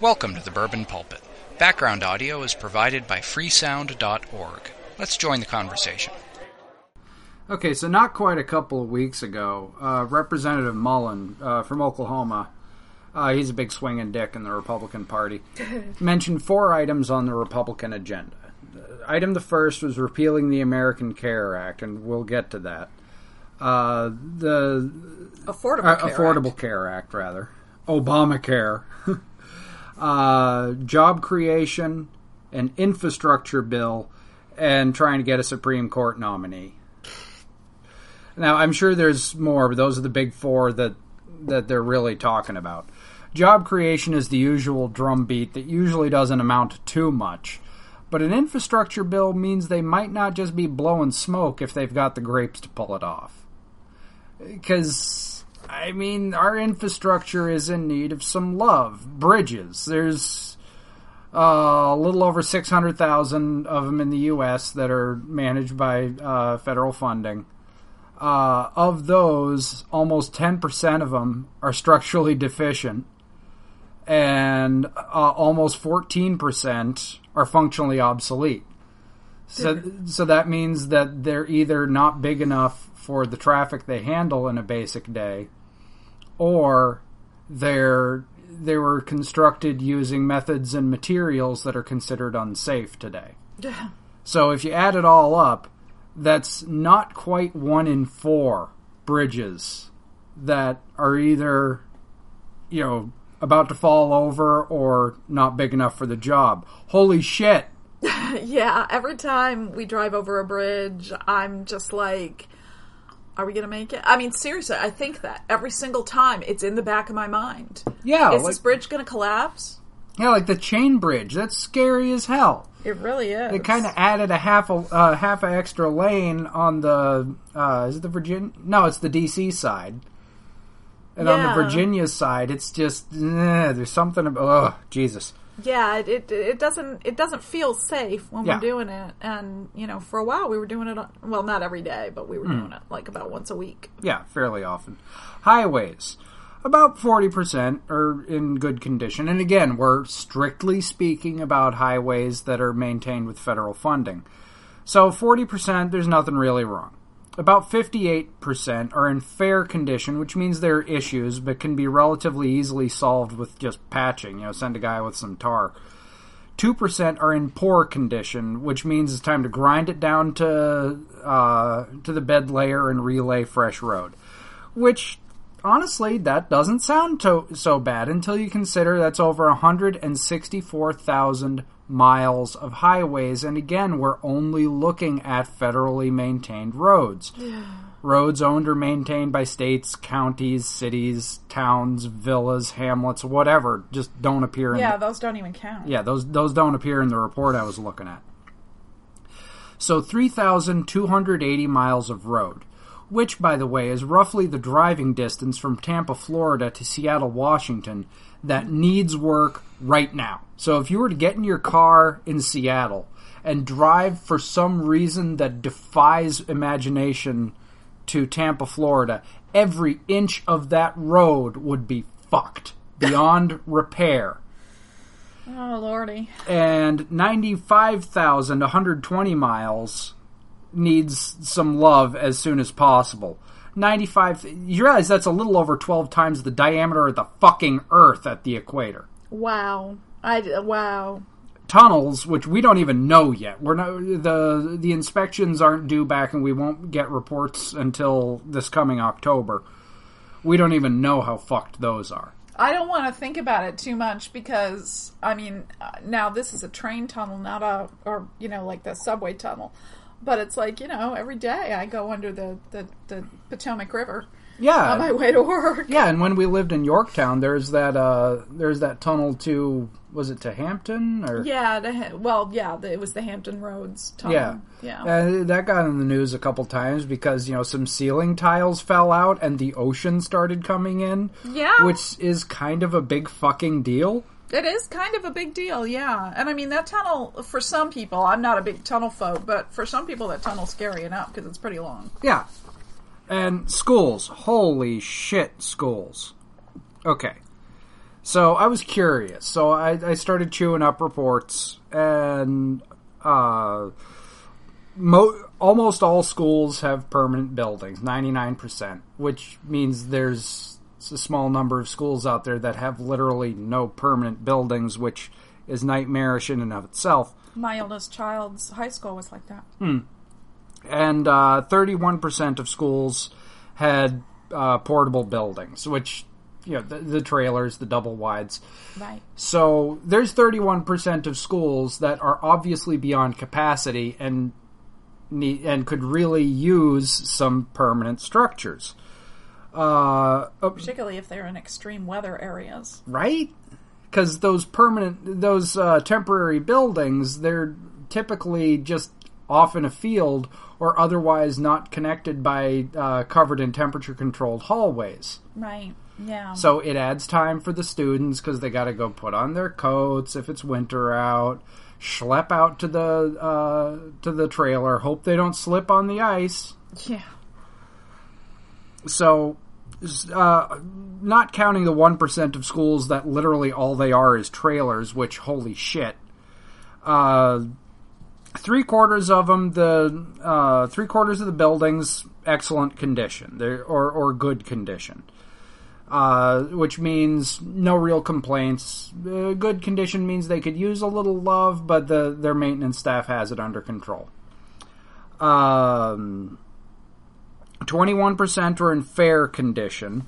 Welcome to the Bourbon Pulpit. Background audio is provided by freesound.org. Let's join the conversation. Okay, so not quite a couple of weeks ago, uh, Representative Mullin uh, from Oklahoma, uh, he's a big swinging dick in the Republican Party, mentioned four items on the Republican agenda. Item the first was repealing the American Care Act, and we'll get to that. Uh, the Affordable uh, Care Affordable Act. Care Act, rather. Obamacare. uh, job creation, an infrastructure bill, and trying to get a Supreme Court nominee. Now, I'm sure there's more, but those are the big four that that they're really talking about. Job creation is the usual drumbeat that usually doesn't amount to too much. But an infrastructure bill means they might not just be blowing smoke if they've got the grapes to pull it off. Because, I mean, our infrastructure is in need of some love. Bridges. There's uh, a little over 600,000 of them in the U.S. that are managed by uh, federal funding. Uh, of those, almost 10% of them are structurally deficient, and uh, almost 14% are functionally obsolete. So, so that means that they're either not big enough for the traffic they handle in a basic day, or they're they were constructed using methods and materials that are considered unsafe today. So if you add it all up, that's not quite one in four bridges that are either, you know, about to fall over or not big enough for the job. Holy shit! Yeah, every time we drive over a bridge, I'm just like, are we going to make it? I mean, seriously, I think that every single time it's in the back of my mind. Yeah, Is like, this bridge going to collapse? yeah, like the chain bridge. That's scary as hell. It really is. They kind of added a half a uh, half a extra lane on the uh, is it the Virginia? No, it's the DC side. And on the Virginia side, it's just eh, there's something about oh Jesus. Yeah, it, it it doesn't it doesn't feel safe when Yeah. we're doing it, and you know, for a while we were doing it. on- Well, not every day, but we were Hmm. doing it like about once a week. Yeah, fairly often. Highways. About 40% are in good condition. And again, we're strictly speaking about highways that are maintained with federal funding. So 40%, there's nothing really wrong. About 58% are in fair condition, which means there are issues, but can be relatively easily solved with just patching. You know, send a guy with some tar. 2% are in poor condition, which means it's time to grind it down to uh, to the bed layer and relay fresh road. Which, honestly, that doesn't sound to- so bad until you consider that's over 164,000 miles of highways, and again, we're only looking at federally maintained roads. Roads owned or maintained by states, counties, cities, towns, villas, hamlets, whatever, just don't appear in Yeah, the, those don't even count. yeah, those those don't appear in the report I was looking at. So 3,280 miles of road, which, by the way, is roughly the driving distance from Tampa, Florida to Seattle, Washington, that needs work right now. So if you were to get in your car in Seattle and drive for some reason that defies imagination to Tampa, Florida, every inch of that road would be fucked beyond repair Oh lordy. and 95,120 miles needs some love as soon as possible. 95 you realize that's a little over 12 times the diameter of the fucking earth at the equator. Wow. I wow. Tunnels which we don't even know yet. We're not the the inspections aren't due back and we won't get reports until this coming October. We don't even know how fucked those are. I don't want to think about it too much because I mean, uh, now this is a train tunnel, not a or you know like the subway tunnel. But it's like you know, every day I go under the the, the Potomac River Yeah. on my way to work. Yeah, and when we lived in Yorktown, there's that uh there's that tunnel to was it to Hampton or Yeah, the, well, yeah, the, it was the Hampton Roads tunnel. Yeah, yeah. Uh, that got in the news a couple times because you know some ceiling tiles fell out and the ocean started coming in. Yeah. which is kind of a big fucking deal. It is kind of a big deal, yeah. And I mean, that tunnel, for some people, I'm not a big tunnel folk, but for some people, that tunnel's scary enough because it's pretty long. Yeah, and schools, holy shit, schools. Okay, So I was curious. So I, I started chewing up reports, and uh, mo- almost all schools have permanent buildings, 99%, which means there's a small number of schools out there that have literally no permanent buildings, which is nightmarish in and of itself. My oldest child's high school was like that. And uh, 31% of schools had uh, portable buildings, which, you know, the, the trailers, the double wides. Right. So there's 31% of schools that are obviously beyond capacity and need, and could really use some permanent structures. Uh, Particularly if they're in extreme weather areas. right? Because those permanent, those uh, temporary buildings, they're typically just off in a field or otherwise not connected by uh, covered and temperature controlled hallways. Right. Yeah. So it adds time for the students because they got to go put on their coats if it's winter out, schlep out to the uh, to the trailer, hope they don't slip on the ice. yeah. So, uh, not counting the one percent of schools that literally all they are is trailers, which holy shit. Uh, three quarters of them, the uh, three quarters of the buildings, excellent condition, They're, or or good condition. Uh, which means no real complaints. Uh, good condition means they could use a little love, but the their maintenance staff has it under control. Um, 21% are in fair condition,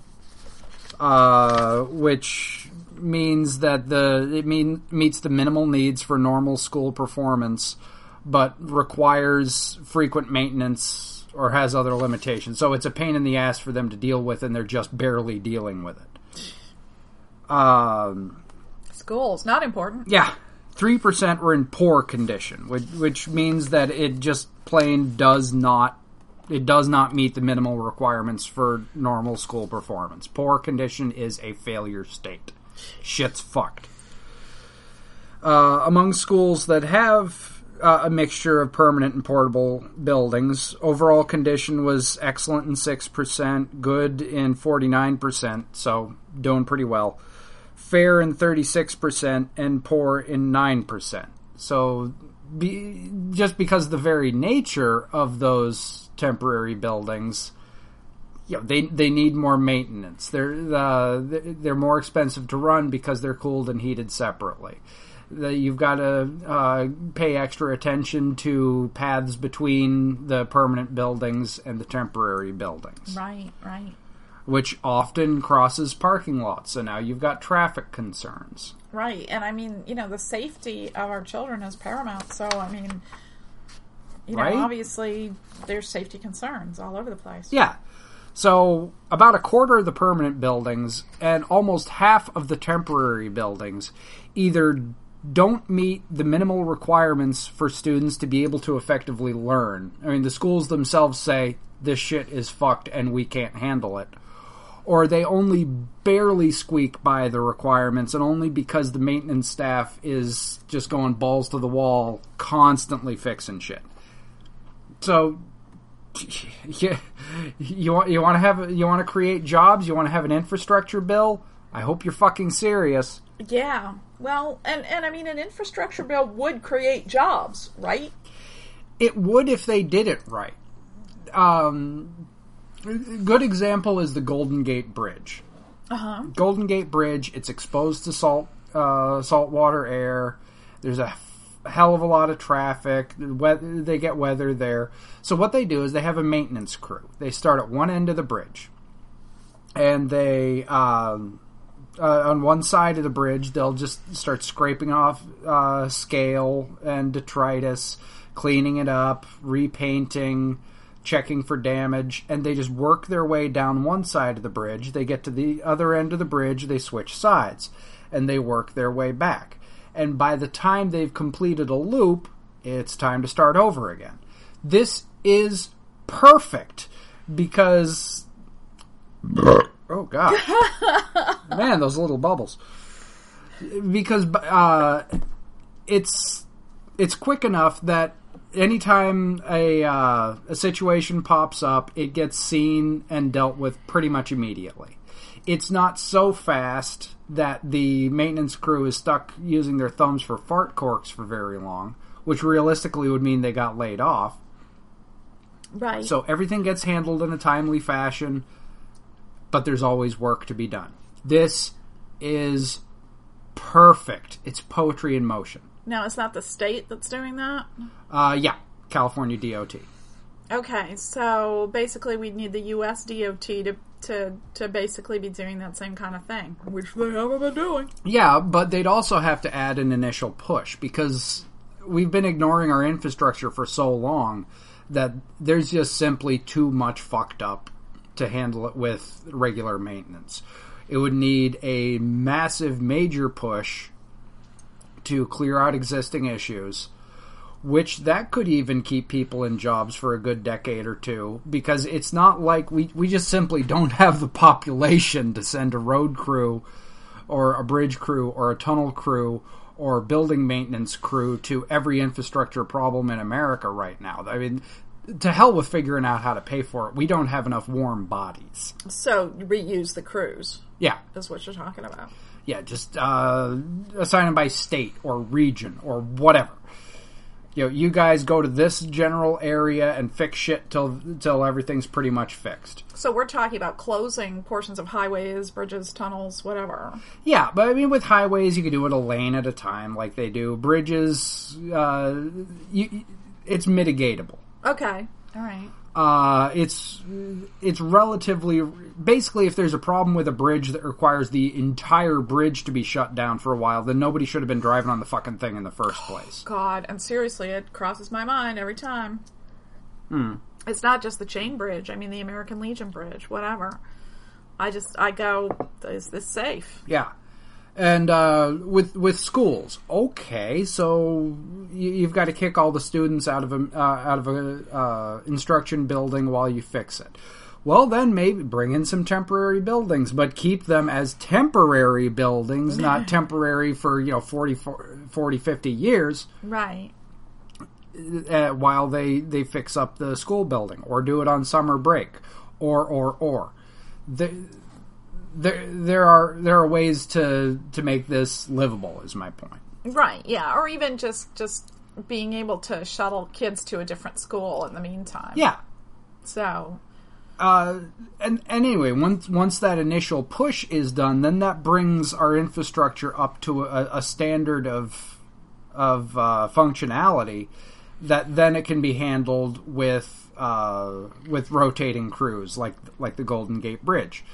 uh, which means that the it mean meets the minimal needs for normal school performance, but requires frequent maintenance or has other limitations. So it's a pain in the ass for them to deal with, and they're just barely dealing with it. Um, Schools, not important. yeah, three percent were in poor condition, which which means that it just plain does not it does not meet the minimal requirements for normal school performance. Poor condition is a failure state. Shit's fucked. Uh, among schools that have uh, a mixture of permanent and portable buildings, overall condition was excellent in 6%, good in 49%, so doing pretty well. Fair in 36%, and poor in 9%. So, be, just because the very nature of those temporary buildings, you know, they they need more maintenance. They're uh, they're more expensive to run because they're cooled and heated separately. The, you've got to uh, pay extra attention to paths between the permanent buildings and the temporary buildings, Right, right. which often crosses parking lots. So now you've got traffic concerns. Right. And I mean, you know, the safety of our children is paramount. So, I mean, you know, obviously there's safety concerns all over the place. Yeah. So about a quarter of the permanent buildings and almost half of the temporary buildings either don't meet the minimal requirements for students to be able to effectively learn. I mean, the schools themselves say this shit is fucked and we can't handle it. Or they only barely squeak by the requirements and only because the maintenance staff is just going balls to the wall, constantly fixing shit. So yeah, you want you want to have you want to create jobs. You want to have an infrastructure bill. I hope you're fucking serious. Yeah. Well, and, and I mean, an infrastructure bill would create jobs, right? It would if they did it right. Um, good example is the Golden Gate Bridge. Uh huh. Golden Gate Bridge. It's exposed to salt uh, saltwater air. There's a hell of a lot of traffic. They get weather there. So what they do is they have a maintenance crew. They start at one end of the bridge, and they um, uh, on one side of the bridge they'll just start scraping off uh, scale and detritus, cleaning it up, repainting. Checking for damage, and they just work their way down one side of the bridge. They get to the other end of the bridge, they switch sides, and they work their way back and by the time they've completed a loop, it's time to start over again. This is perfect because oh god, man, those little bubbles. Because uh, it's it's quick enough that anytime a uh, a situation pops up, it gets seen and dealt with pretty much immediately. It's not so fast that the maintenance crew is stuck using their thumbs for fart corks for very long, which realistically would mean they got laid off. Right. So everything gets handled in a timely fashion, but there's always work to be done. This is perfect. It's poetry in motion. now it's not the state that's doing that. Uh, yeah, California DOT. Okay, so basically we need the U.S. DOT to to to basically be doing that same kind of thing, which they haven't been doing. Yeah, but they'd also have to add an initial push because we've been ignoring our infrastructure for so long that there's just simply too much fucked up to handle it with regular maintenance. It would need a massive major push to clear out existing issues which that could even keep people in jobs for a good decade or two because it's not like we we just simply don't have the population to send a road crew or a bridge crew or a tunnel crew or building maintenance crew to every infrastructure problem in America right now. I mean, to hell with figuring out how to pay for it. We don't have enough warm bodies. So reuse the crews Yeah, is what you're talking about. yeah, just uh, assign them by state or region or whatever. You know, you guys go to this general area and fix shit till till everything's pretty much fixed. So we're talking about closing portions of highways, bridges, tunnels, whatever. Yeah, but I mean, with highways, you could do it a lane at a time, like they do. Bridges, uh, you, it's mitigatable. Okay, all right. Uh, it's it's relatively basically if there's a problem with a bridge that requires the entire bridge to be shut down for a while, then nobody should have been driving on the fucking thing in the first place. God, and seriously, it crosses my mind every time. Hmm. It's not just the chain bridge. I mean, the American Legion bridge, whatever. I just, I go, is this safe? Yeah. And uh, with with schools, okay, so you, you've got to kick all the students out of a uh, out of a uh, instruction building while you fix it. Well, then maybe bring in some temporary buildings, but keep them as temporary buildings, not temporary for you know 40, 40 50 years Right. uh, while they they fix up the school building, or do it on summer break, or or or. The, there there are there are ways to to make this livable. Is my point. Right, yeah. Or even just, just being able to shuttle kids to a different school in the meantime. Yeah. So, Uh, and, and anyway, once once that initial push is done, then that brings our infrastructure up to a, a standard of of uh, functionality that then it can be handled with uh, with rotating crews, like like the Golden Gate Bridge.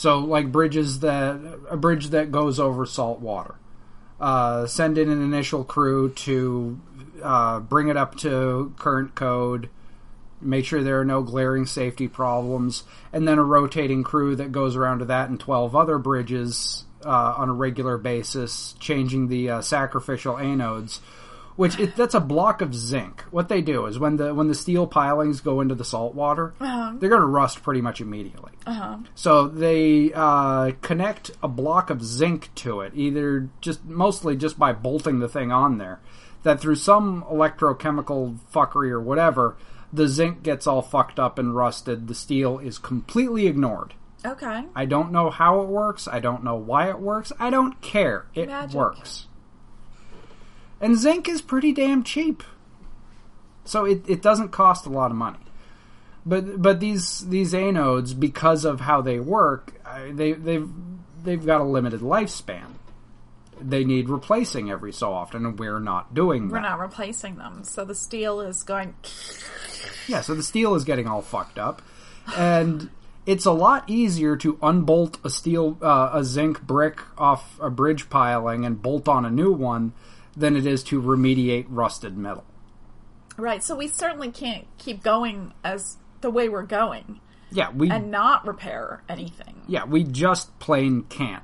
So, like bridges that a bridge that goes over salt water. Uh, send in an initial crew to uh, bring it up to current code, make sure there are no glaring safety problems, and then a rotating crew that goes around to that and 12 other bridges uh, on a regular basis, changing the uh, sacrificial anodes. Which it, that's a block of zinc. What they do is when the when the steel pilings go into the salt water, they're going to rust pretty much immediately. So they uh, connect a block of zinc to it, either just mostly just by bolting the thing on there. That through some electrochemical fuckery or whatever, the zinc gets all fucked up and rusted. The steel is completely ignored. okay. I don't know how it works. I don't know why it works. I don't care. It Magic. works. And zinc is pretty damn cheap. So it, it doesn't cost a lot of money. But but these these anodes because of how they work, they they've they've got a limited lifespan. They need replacing every so often and we're not doing We're that. not replacing them. So the steel is going, Yeah, so the steel is getting all fucked up, and it's a lot easier to unbolt a steel, uh, a zinc brick off a bridge piling and bolt on a new one than it is to remediate rusted metal. right. So we certainly can't keep going as the way we're going Yeah, we and not repair anything. yeah we just plain can't.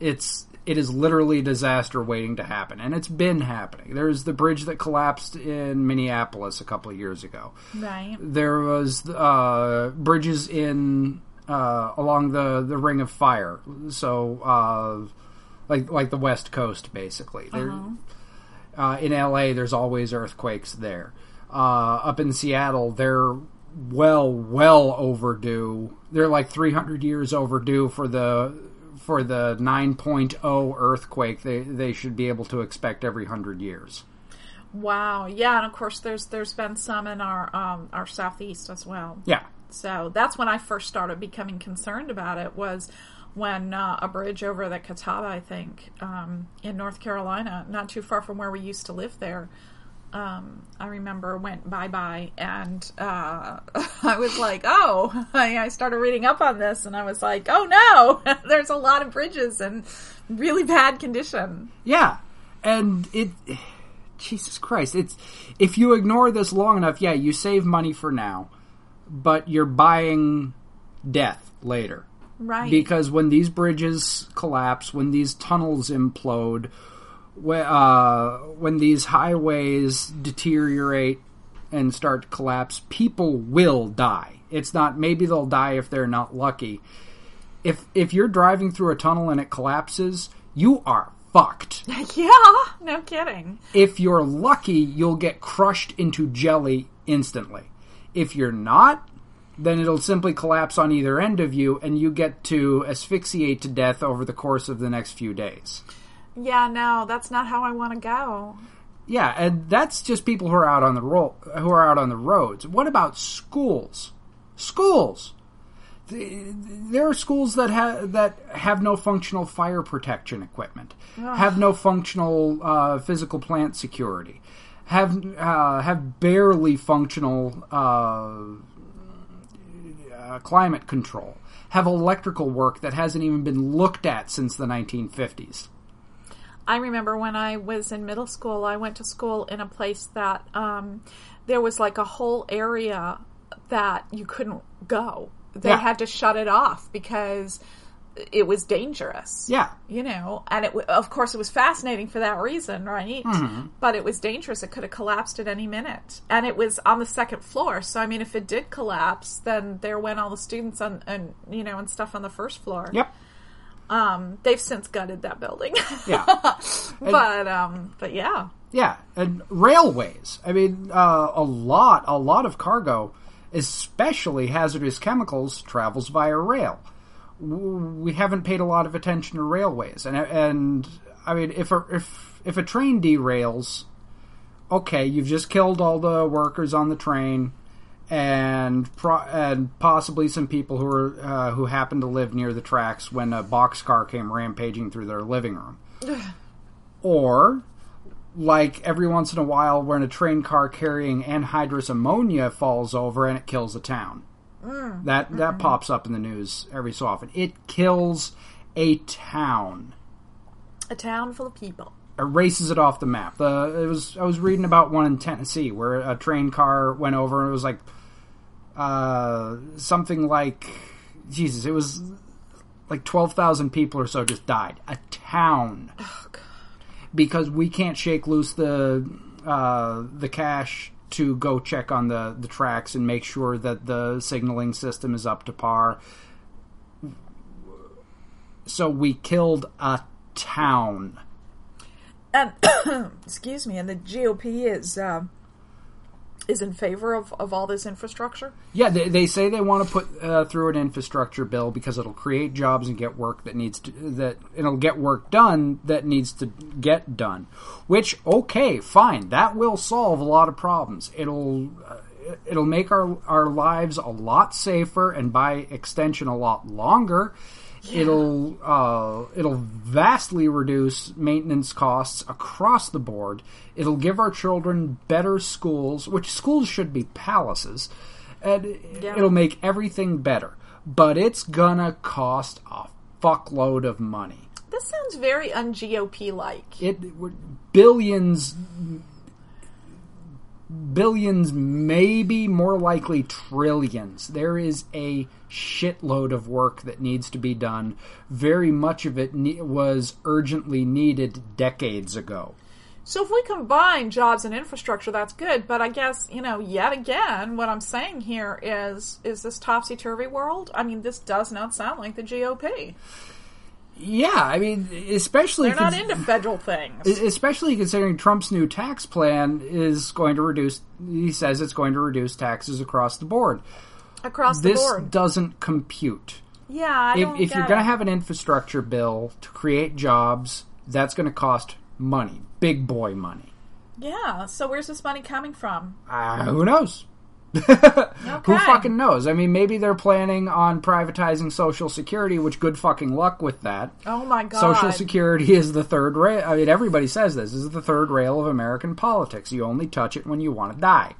It's it is literally disaster waiting to happen, and it's been happening. There's the bridge that collapsed in Minneapolis a couple of years ago. Right. there was uh, bridges in uh, along the, the Ring of Fire, so uh, like like the West Coast, basically. There, uh in L.A., there's always earthquakes there. Uh, up in Seattle, they're well, well overdue. They're like 300 years overdue for the for the 9.0 earthquake. They they should be able to expect every hundred years. Wow. Yeah, and of course there's there's been some in our um, our southeast as well. Yeah, So that's when I first started becoming concerned about it was when uh, a bridge over the Catawba, I think, um, in North Carolina, not too far from where we used to live there. Um, I remember went bye bye, and uh, I was like, "Oh!" I, I started reading up on this, and I was like, "Oh no!" There's a lot of bridges in really bad condition. yeah, and it. Jesus Christ! It's if you ignore this long enough, yeah, you save money for now, but you're buying death later. Right? because when these bridges collapse, when these tunnels implode, whe- uh, when these highways deteriorate and start to collapse, people will die. It's not maybe they'll die if they're not lucky. If if you're driving through a tunnel and it collapses, you are fucked. yeah, no kidding. If you're lucky, you'll get crushed into jelly instantly. If you're not, then it'll simply collapse on either end of you and you get to asphyxiate to death over the course of the next few days. Yeah, no, that's not how I want to go. Yeah, and that's just people who are out on the ro- who are out on the roads. What about schools? Schools. There are schools that have that have no functional fire protection equipment, have no functional uh, physical plant security, have uh, have barely functional uh, uh, climate control, have electrical work that hasn't even been looked at since the 1950s. I remember when I was in middle school, I went to school in a place that um, there was like a whole area that you couldn't go. They Yeah. had to shut it off because it was dangerous. Yeah, You know, and it of course it was fascinating for that reason, right? Mm-hmm. But it was dangerous. It could have collapsed at any minute, and it was on the second floor. So I mean, if it did collapse, then there went all the students on, and you know, and stuff on the first floor. yep, Um, they've since gutted that building. yeah. but um, but yeah. Yeah, and railways. I mean, uh, a lot, a lot of cargo, especially hazardous chemicals, travels via rail. We haven't paid a lot of attention to railways, and and I mean, if a if if a train derails, okay, you've just killed all the workers on the train, and pro- and possibly some people who are uh, who happen to live near the tracks when a boxcar came rampaging through their living room, or like every once in a while when a train car carrying anhydrous ammonia falls over and it kills a town. That that pops up in the news every so often. It kills a town. A town full of people. Erases it off the map. The it was I was reading about one in Tennessee where a train car went over and it was like uh, something like Jesus. It was like twelve thousand people or so just died. A town Oh god. because we can't shake loose the uh, the cash to go check on the, the tracks and make sure that the signaling system is up to par. So we killed a town. And excuse me, and the GOP is uh, is in favor of, of all this infrastructure. Yeah, they, they say they want to put uh, through an infrastructure bill because it'll create jobs and get work that needs to that it'll get work done that needs to get done. Which okay, fine, that will solve a lot of problems. It'll uh, it'll make our our lives a lot safer and by extension a lot longer. It'll uh, it'll vastly reduce maintenance costs across the board. It'll give our children better schools, which schools should be palaces, and Yeah. it'll make everything better. But it's gonna cost a fuckload of money. This sounds very un GOP like. It billions, billions, maybe more likely trillions. There is a shitload of work that needs to be done. Very much of it ne- was urgently needed decades ago. So if we combine jobs and infrastructure, that's good. But I guess you know, yet again, what I'm saying here is is this topsy turvy world. I mean, this does not sound like the GOP. Yeah, I mean, especially They're not cons- into federal things. especially considering Trump's new tax plan is going to reduce. He says it's going to reduce taxes across the board. across the This board. doesn't compute. Yeah, I If, if you're going to have an infrastructure bill to create jobs, that's going to cost money, big boy money. Yeah, so where's this money coming from? Uh, who knows? Who fucking knows? I mean, maybe they're planning on privatizing Social Security, which good fucking luck with that. Oh my god. Social Security is the third rail. I mean, everybody says this. This is the third rail of American politics. You only touch it when you want to die.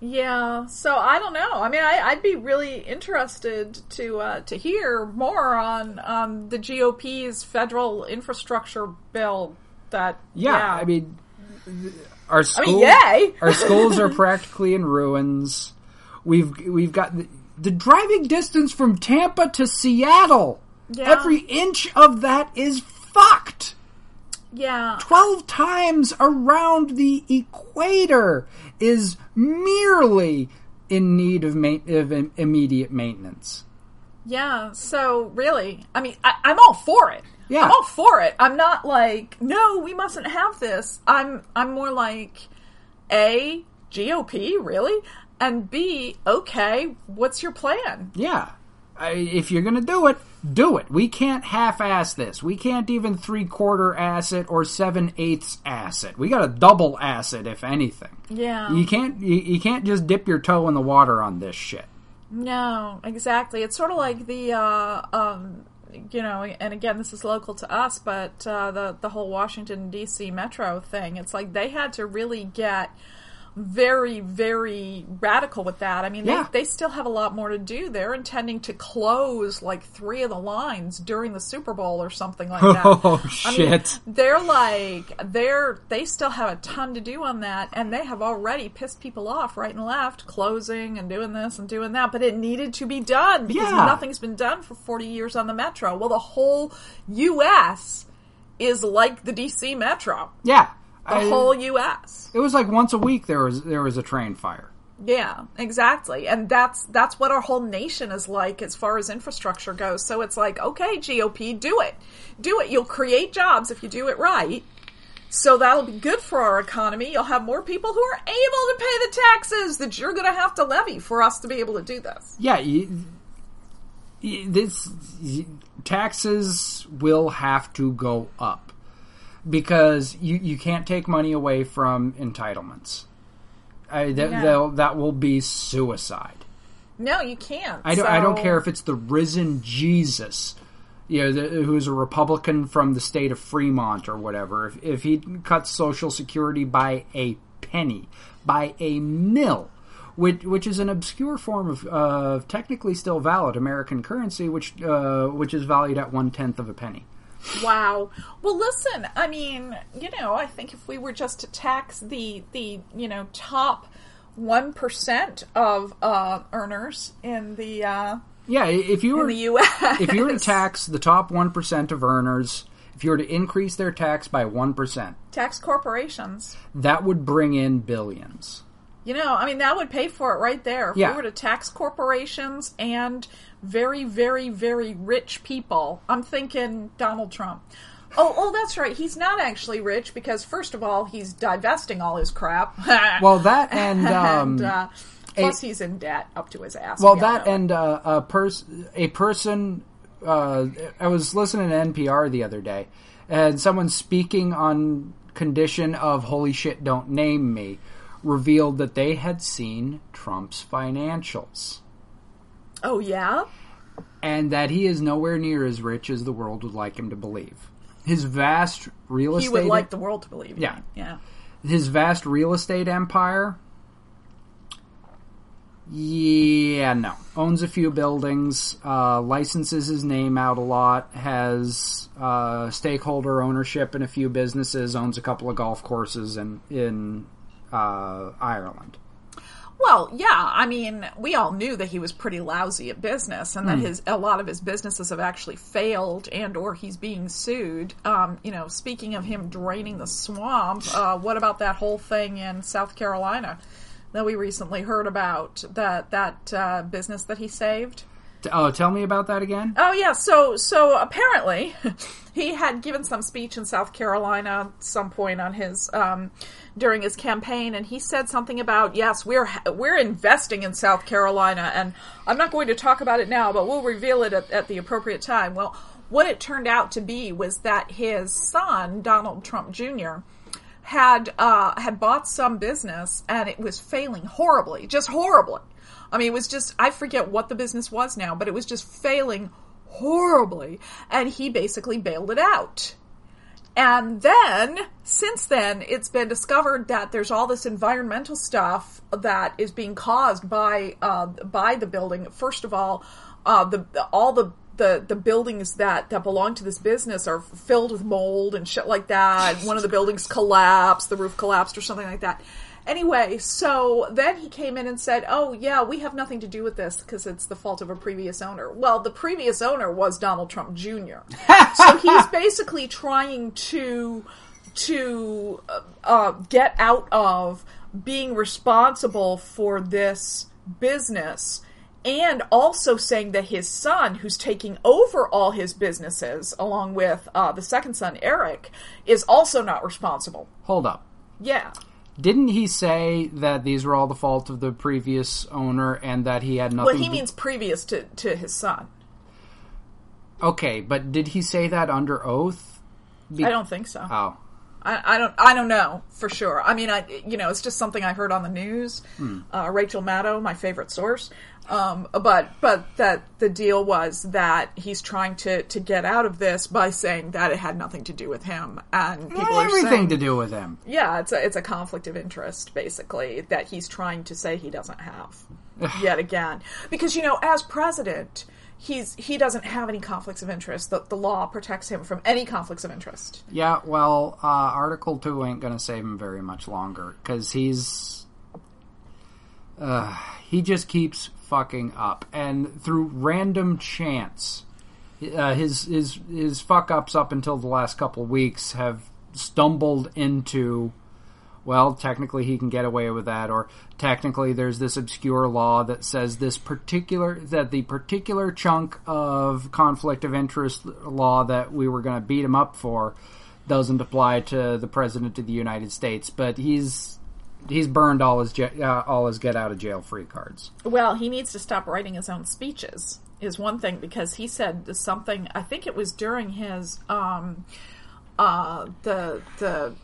Yeah, so I don't know. I mean, I, I'd be really interested to uh, to hear more on on the GOP's federal infrastructure bill. That Yeah, yeah, I mean, our I schools, mean, our schools are practically in ruins. We've we've got the, the driving distance from Tampa to Seattle. Yeah. Every inch of that is fucked. yeah, 12 times around the equator is merely in need of, ma- of immediate maintenance. yeah. So really, I mean, I, I'm all for it. Yeah. I'm all for it. I'm not like, no, we mustn't have this. I'm I'm more like, a GOP really, and B, okay, what's your plan? Yeah. I, if you're going to do it, do it. We can't half-ass this. We can't even three-quarter ass it or seven-eighths ass it. We got to double ass it, if anything. Yeah. You can't. You, you can't just dip your toe in the water on this shit. No, exactly. It's sort of like the, uh, um, you know, and again, this is local to us, but uh, the the whole Washington D.C. metro thing. It's like they had to really get very, very radical with that. I mean, Yeah. they, they still have a lot more to do. They're intending to close like three of the lines during the Super Bowl or something like that. Oh I mean, shit! they're like they're they still have a ton to do on that and they have already pissed people off right and left closing and doing this and doing that but it needed to be done because Yeah. nothing's been done for 40 years on the metro well the whole US is like the DC metro yeah. The I- whole US it was like once a week there was there was a train fire. yeah exactly. And that's that's what our whole nation is like as far as infrastructure goes. So it's like okay GOP do it. Do it. You'll create jobs if you do it right. So that'll be good for our economy. You'll have more people who are able to pay the taxes that you're going to have to levy for us to be able to do this. Yeah, you, you- this y- taxes will have to go up because you, you can't take money away from entitlements. I, that, that will be suicide. No, you can't. I don't, I don't care if it's the risen Jesus, you know, the, who's a Republican from the state of Fremont or whatever. If, if he cuts Social Security by a penny, by a mill, which, which is an obscure form of uh, technically still valid American currency, which uh, which is valued at one tenth of a penny. Wow. Well, listen. I mean, you know, I think if we were just to tax the the you know top one percent of uh, earners in the uh, Yeah, if you in were the U.S. if you were to tax the top one percent of earners, if you were to increase their tax by one percent, tax corporations. that would bring in billions. You know, I mean, that would pay for it right there. If Yeah. we were to tax corporations and very, very, very rich people, I'm thinking Donald Trump. Oh, oh, that's right. He's not actually rich because, first of all, he's divesting all his crap. Well, that and um, and uh, plus he's in debt up to his ass. well, We that and uh, a pers- a person. Uh, I was listening to NPR the other day, and someone speaking on condition of "Holy shit, don't name me," revealed that they had seen Trump's financials. oh yeah, and that he is nowhere near as rich as the world would like him to believe. His vast real estate. he would like the world to believe. Yeah. yeah. his vast real estate empire. Yeah, no. Owns a few buildings, uh, licenses his name out a lot, has uh, stakeholder ownership in a few businesses, owns a couple of golf courses in in uh, Ireland. Well, yeah. I mean, we all knew that he was pretty lousy at business, and that Hmm. his a lot of his businesses have actually failed, and or he's being sued. Um, you know, speaking of him draining the swamp, uh, what about that whole thing in South Carolina that we recently heard about? That that uh, business that he saved. Oh, tell me about that again. Oh yeah, so so apparently he had given some speech in South Carolina at some point on his um, during his campaign, and he said something about yes, we're we're investing in South Carolina, and I'm not going to talk about it now, but we'll reveal it at, at the appropriate time. Well, what it turned out to be was that his son Donald Trump Jr. had uh, had bought some business, and it was failing horribly, just horribly. I mean, it was just, I forget what the business was now, but it was just failing horribly. And he basically bailed it out. And then, since then, it's been discovered that there's all this environmental stuff that is being caused by uh, by the building. First of all, uh, the all the the, the buildings that, that belong to this business are filled with mold and shit like that. One of the buildings collapsed, the roof collapsed or something like that. Anyway, so then he came in and said, "Oh yeah, we have nothing to do with this because it's the fault of a previous owner." Well, the previous owner was Donald Trump Jr. so he's basically trying to to uh, uh, get out of being responsible for this business and also saying that his son, who's taking over all his businesses along with uh, the second son, Eric, is also not responsible. Hold up. Yeah. Didn't he say that these were all the fault of the previous owner and that he had nothing? Well, he to- means previous to, to his son. Okay, but did he say that under oath? Be- I don't think so. Oh, I, I don't. I don't know for sure. I mean, I you know, it's just something I heard on the news. Uh, Rachel Maddow, my favorite source. Um, but but that the deal was that he's trying to to get out of this by saying that it had nothing to do with him, and people are everything saying, to do with him. yeah, it's a it's a conflict of interest basically that he's trying to say he doesn't have yet again because you know as president. He's he doesn't have any conflicts of interest. The, the law protects him from any conflicts of interest. Yeah, well, uh, Article 2 ain't going to save him very much longer because he's. Uh, he just keeps fucking up. And through random chance, uh, his, his, his fuck ups up until the last couple weeks have stumbled into. Well, technically he can get away with that, or technically there's this obscure law that says this particular that the particular chunk of conflict of interest law that we were going to beat him up for doesn't apply to the president of the United States. But he's he's burned all his uh, all his get out of jail free cards. Well, he needs to stop writing his own speeches. Is one thing because he said something. I think it was during his um, uh, the the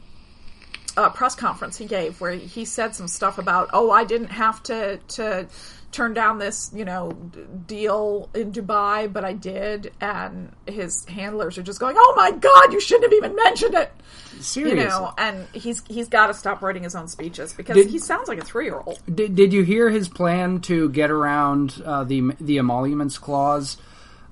uh, press conference he gave where he said some stuff about, oh, I didn't have to to turn down this you know d- deal in Dubai, but I did, and his handlers are just going, oh my god, you shouldn't have even mentioned it. Seriously, You know, and he's he's got to stop writing his own speeches because Did- he sounds like a three year old. Did, did you hear his plan to get around uh, the the emoluments clause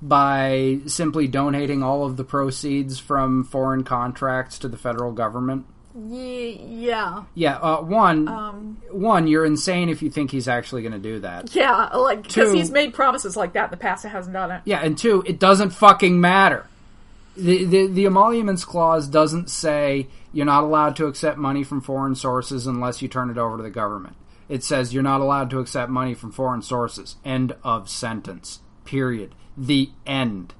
by simply donating all of the proceeds from foreign contracts to the federal government? Yeah, Yeah, uh, one, Um, one, you're insane if you think he's actually going to do that. Yeah, like because he's made promises like that in the past and hasn't done it. Yeah, and two, it doesn't fucking matter. The, the the emoluments clause doesn't say you're not allowed to accept money from foreign sources unless you turn it over to the government. It says you're not allowed to accept money from foreign sources. End of sentence. Period. The end.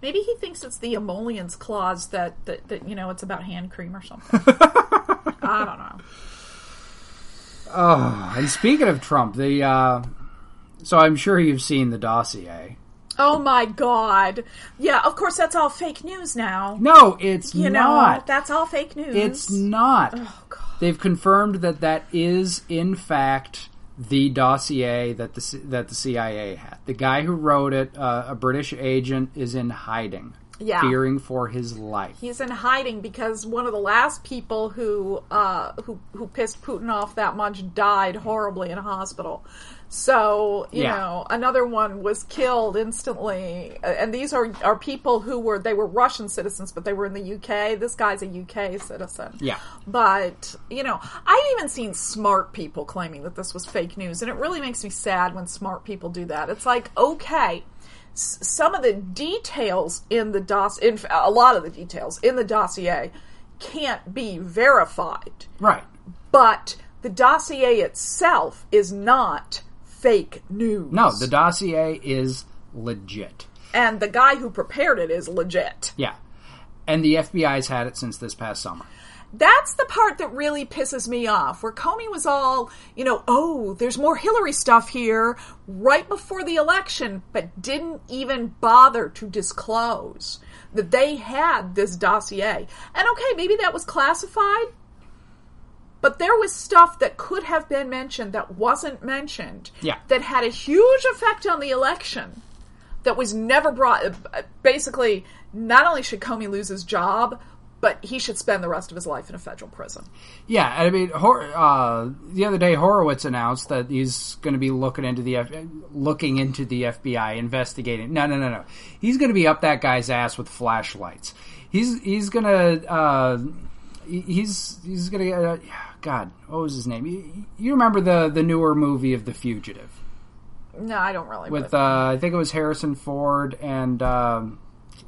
Maybe he thinks it's the emollients clause that, that that you know it's about hand cream or something. I don't know. Oh, and speaking of Trump, the uh, so I'm sure you've seen the dossier. Oh my god! Yeah, of course that's all fake news now. No, it's You know that's all fake news. It's not. Oh god. They've confirmed that that is in fact the dossier that the C- that the CIA had. The guy who wrote it, uh, a British agent, is in hiding, Yeah. fearing for his life. He's in hiding because one of the last people who uh, who who pissed Putin off that much died horribly in a hospital. So you Yeah. know, another one was killed instantly. And these are are people who were they were Russian citizens, but they were in the UK. This guy's a UK citizen. Yeah. But you know, I've even seen smart people claiming that this was fake news, and it really makes me sad when smart people do that. It's like okay s- some of the details in the dossier, a lot of the details in the dossier can't be verified Right. but the dossier itself is not fake news No, the dossier is legit. And the guy who prepared it is legit. Yeah. And the FBI's had it since this past summer. That's the part that really pisses me off, where Comey was all, you know, oh, there's more Hillary stuff here right before the election, but didn't even bother to disclose that they had this dossier. And okay, maybe that was classified, but there was stuff that could have been mentioned that wasn't mentioned Yeah. that had a huge effect on the election that was never brought. Basically, not only should Comey lose his job, but he should spend the rest of his life in a federal prison. Yeah, I mean, Hor- uh, the other day Horowitz announced that he's going to be looking into the F- looking into the FBI, investigating. No, no, no, no. He's going to be up that guy's ass with flashlights. He's he's going to uh, he's he's going to uh, God, what was his name? You, you remember the the newer movie of The Fugitive No, I don't really. with uh, I think it was Harrison Ford and um,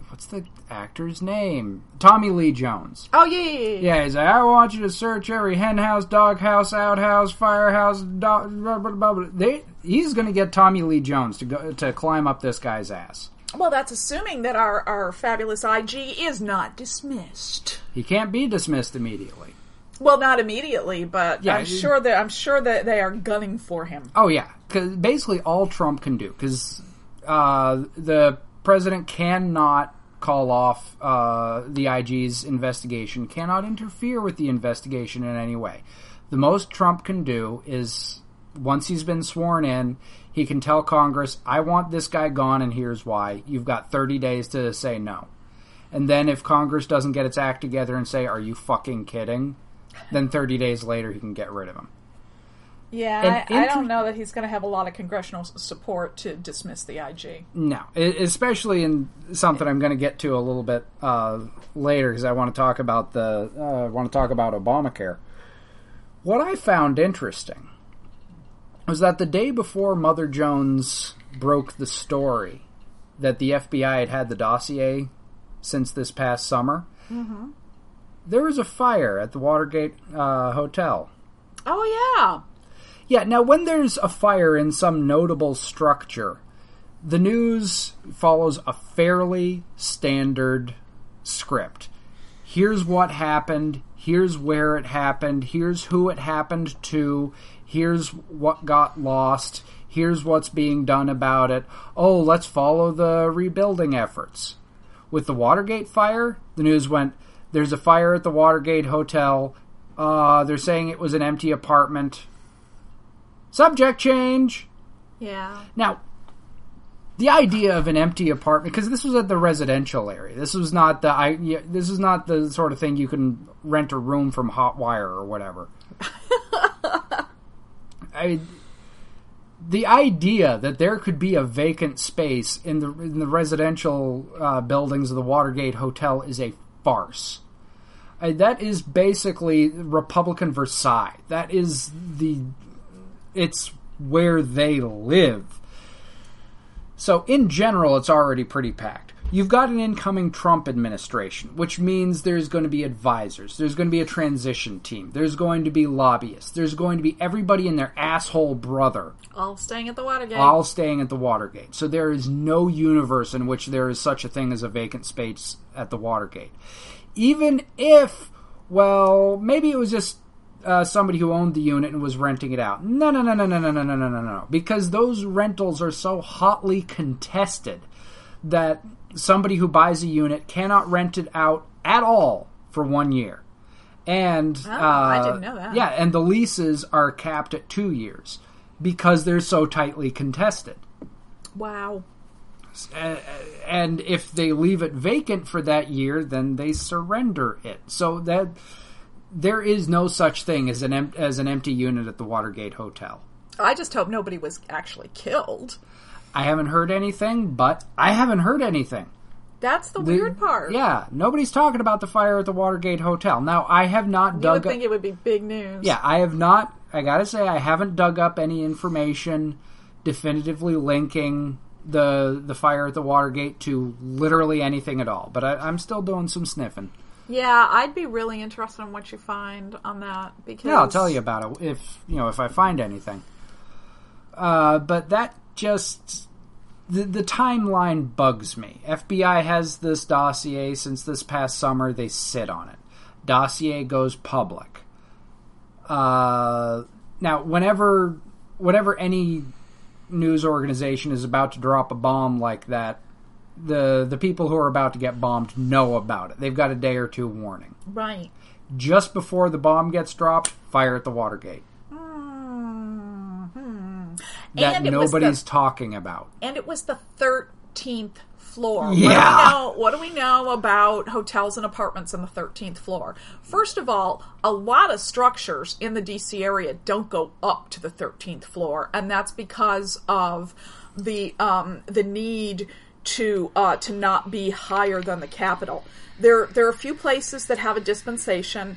what's the actor's name? Tommy Lee Jones. oh yeah, yeah, yeah, yeah. He's like, I want you to search every hen house, dog house, outhouse, firehouse, dog. Blah, blah, blah, blah. They, he's going to get Tommy Lee Jones to go to climb up this guy's ass. Well, that's assuming that our our fabulous IG is not dismissed. He can't be dismissed immediately. Well, not immediately, but Yeah, I'm you- sure that I'm sure that they are gunning for him. Oh yeah, because basically all Trump can do, because uh, the president cannot call off uh, the IG's investigation, cannot interfere with the investigation in any way. The most Trump can do is once he's been sworn in, he can tell Congress, "I want this guy gone, and here's why." You've got 30 days to say no. And then if Congress doesn't get its act together and say, "Are you fucking kidding?" then 30 days later he can get rid of him. Yeah, I, I don't know that he's going to have a lot of congressional support to dismiss the IG. No, especially in something I'm going to get to a little bit uh, later because I want to talk about the uh, I want to talk about Obamacare. What I found interesting was that the day before Mother Jones broke the story that the FBI had had the dossier since this past summer, there was a fire at the Watergate uh, Hotel. Oh yeah, Yeah, now when there's a fire in some notable structure, the news follows a fairly standard script. Here's what happened, here's where it happened, here's who it happened to, here's what got lost, here's what's being done about it. Oh, let's follow the rebuilding efforts. With the Watergate fire, the news went there's a fire at the Watergate Hotel. Uh, they're saying it was an empty apartment. Subject change. yeah. Now, the idea of an empty apartment because this was at the residential area. This was not the I. This is not the sort of thing you can rent a room from Hotwire or whatever. I. The idea that there could be a vacant space in the in the residential uh, buildings of the Watergate Hotel is a farce. I, that is basically Republican Versailles. That is the it's where they live. So, in general, it's already pretty packed. You've got an incoming Trump administration, which means there's going to be advisors, there's going to be a transition team, there's going to be lobbyists, there's going to be everybody and their asshole brother All staying at the Watergate. all staying at the Watergate. So there is no universe in which there is such a thing as a vacant space at the Watergate. Even if, well, maybe it was just uh, somebody who owned the unit and was renting it out. No, no, no, no, no, no, no, no, no, no, no. Because those rentals are so hotly contested that somebody who buys a unit cannot rent it out at all for one year. And Oh, I uh, didn't know that. Yeah, and the leases are capped at two years because they're so tightly contested. wow. Uh, and if they leave it vacant for that year, then they surrender it. So that there is no such thing as an as an empty unit at the Watergate Hotel. I just hope nobody was actually killed. I haven't heard anything, but I haven't heard anything. That's the The- weird part. Yeah, nobody's talking about the fire at the Watergate Hotel. Now, I have not You would dug up. think it would be big news. Yeah, I have not. I gotta say, I haven't dug up any information definitively linking the the fire at the Watergate to literally anything at all. But I, I'm still doing some sniffing. Yeah, I'd be really interested in what you find on that because Yeah, I'll tell you about it if you know if I find anything. Uh, but that just the the timeline bugs me. FBI has this dossier since this past summer. They sit on it. Dossier goes public. Uh, now, whenever whenever any news organization is about to drop a bomb like that, the the people who are about to get bombed know about it. They've got a day or two warning. Right. Just before the bomb gets dropped, fire at the Watergate. That And nobody's the- talking about. and it was the 13th floor. Yeah. What do, we know, what do we know about hotels and apartments on the 13th floor? First of all, a lot of structures in the DC area don't go up to the 13th floor, and that's because of the um, the need to uh, to not be higher than the Capitol. There there are a few places that have a dispensation.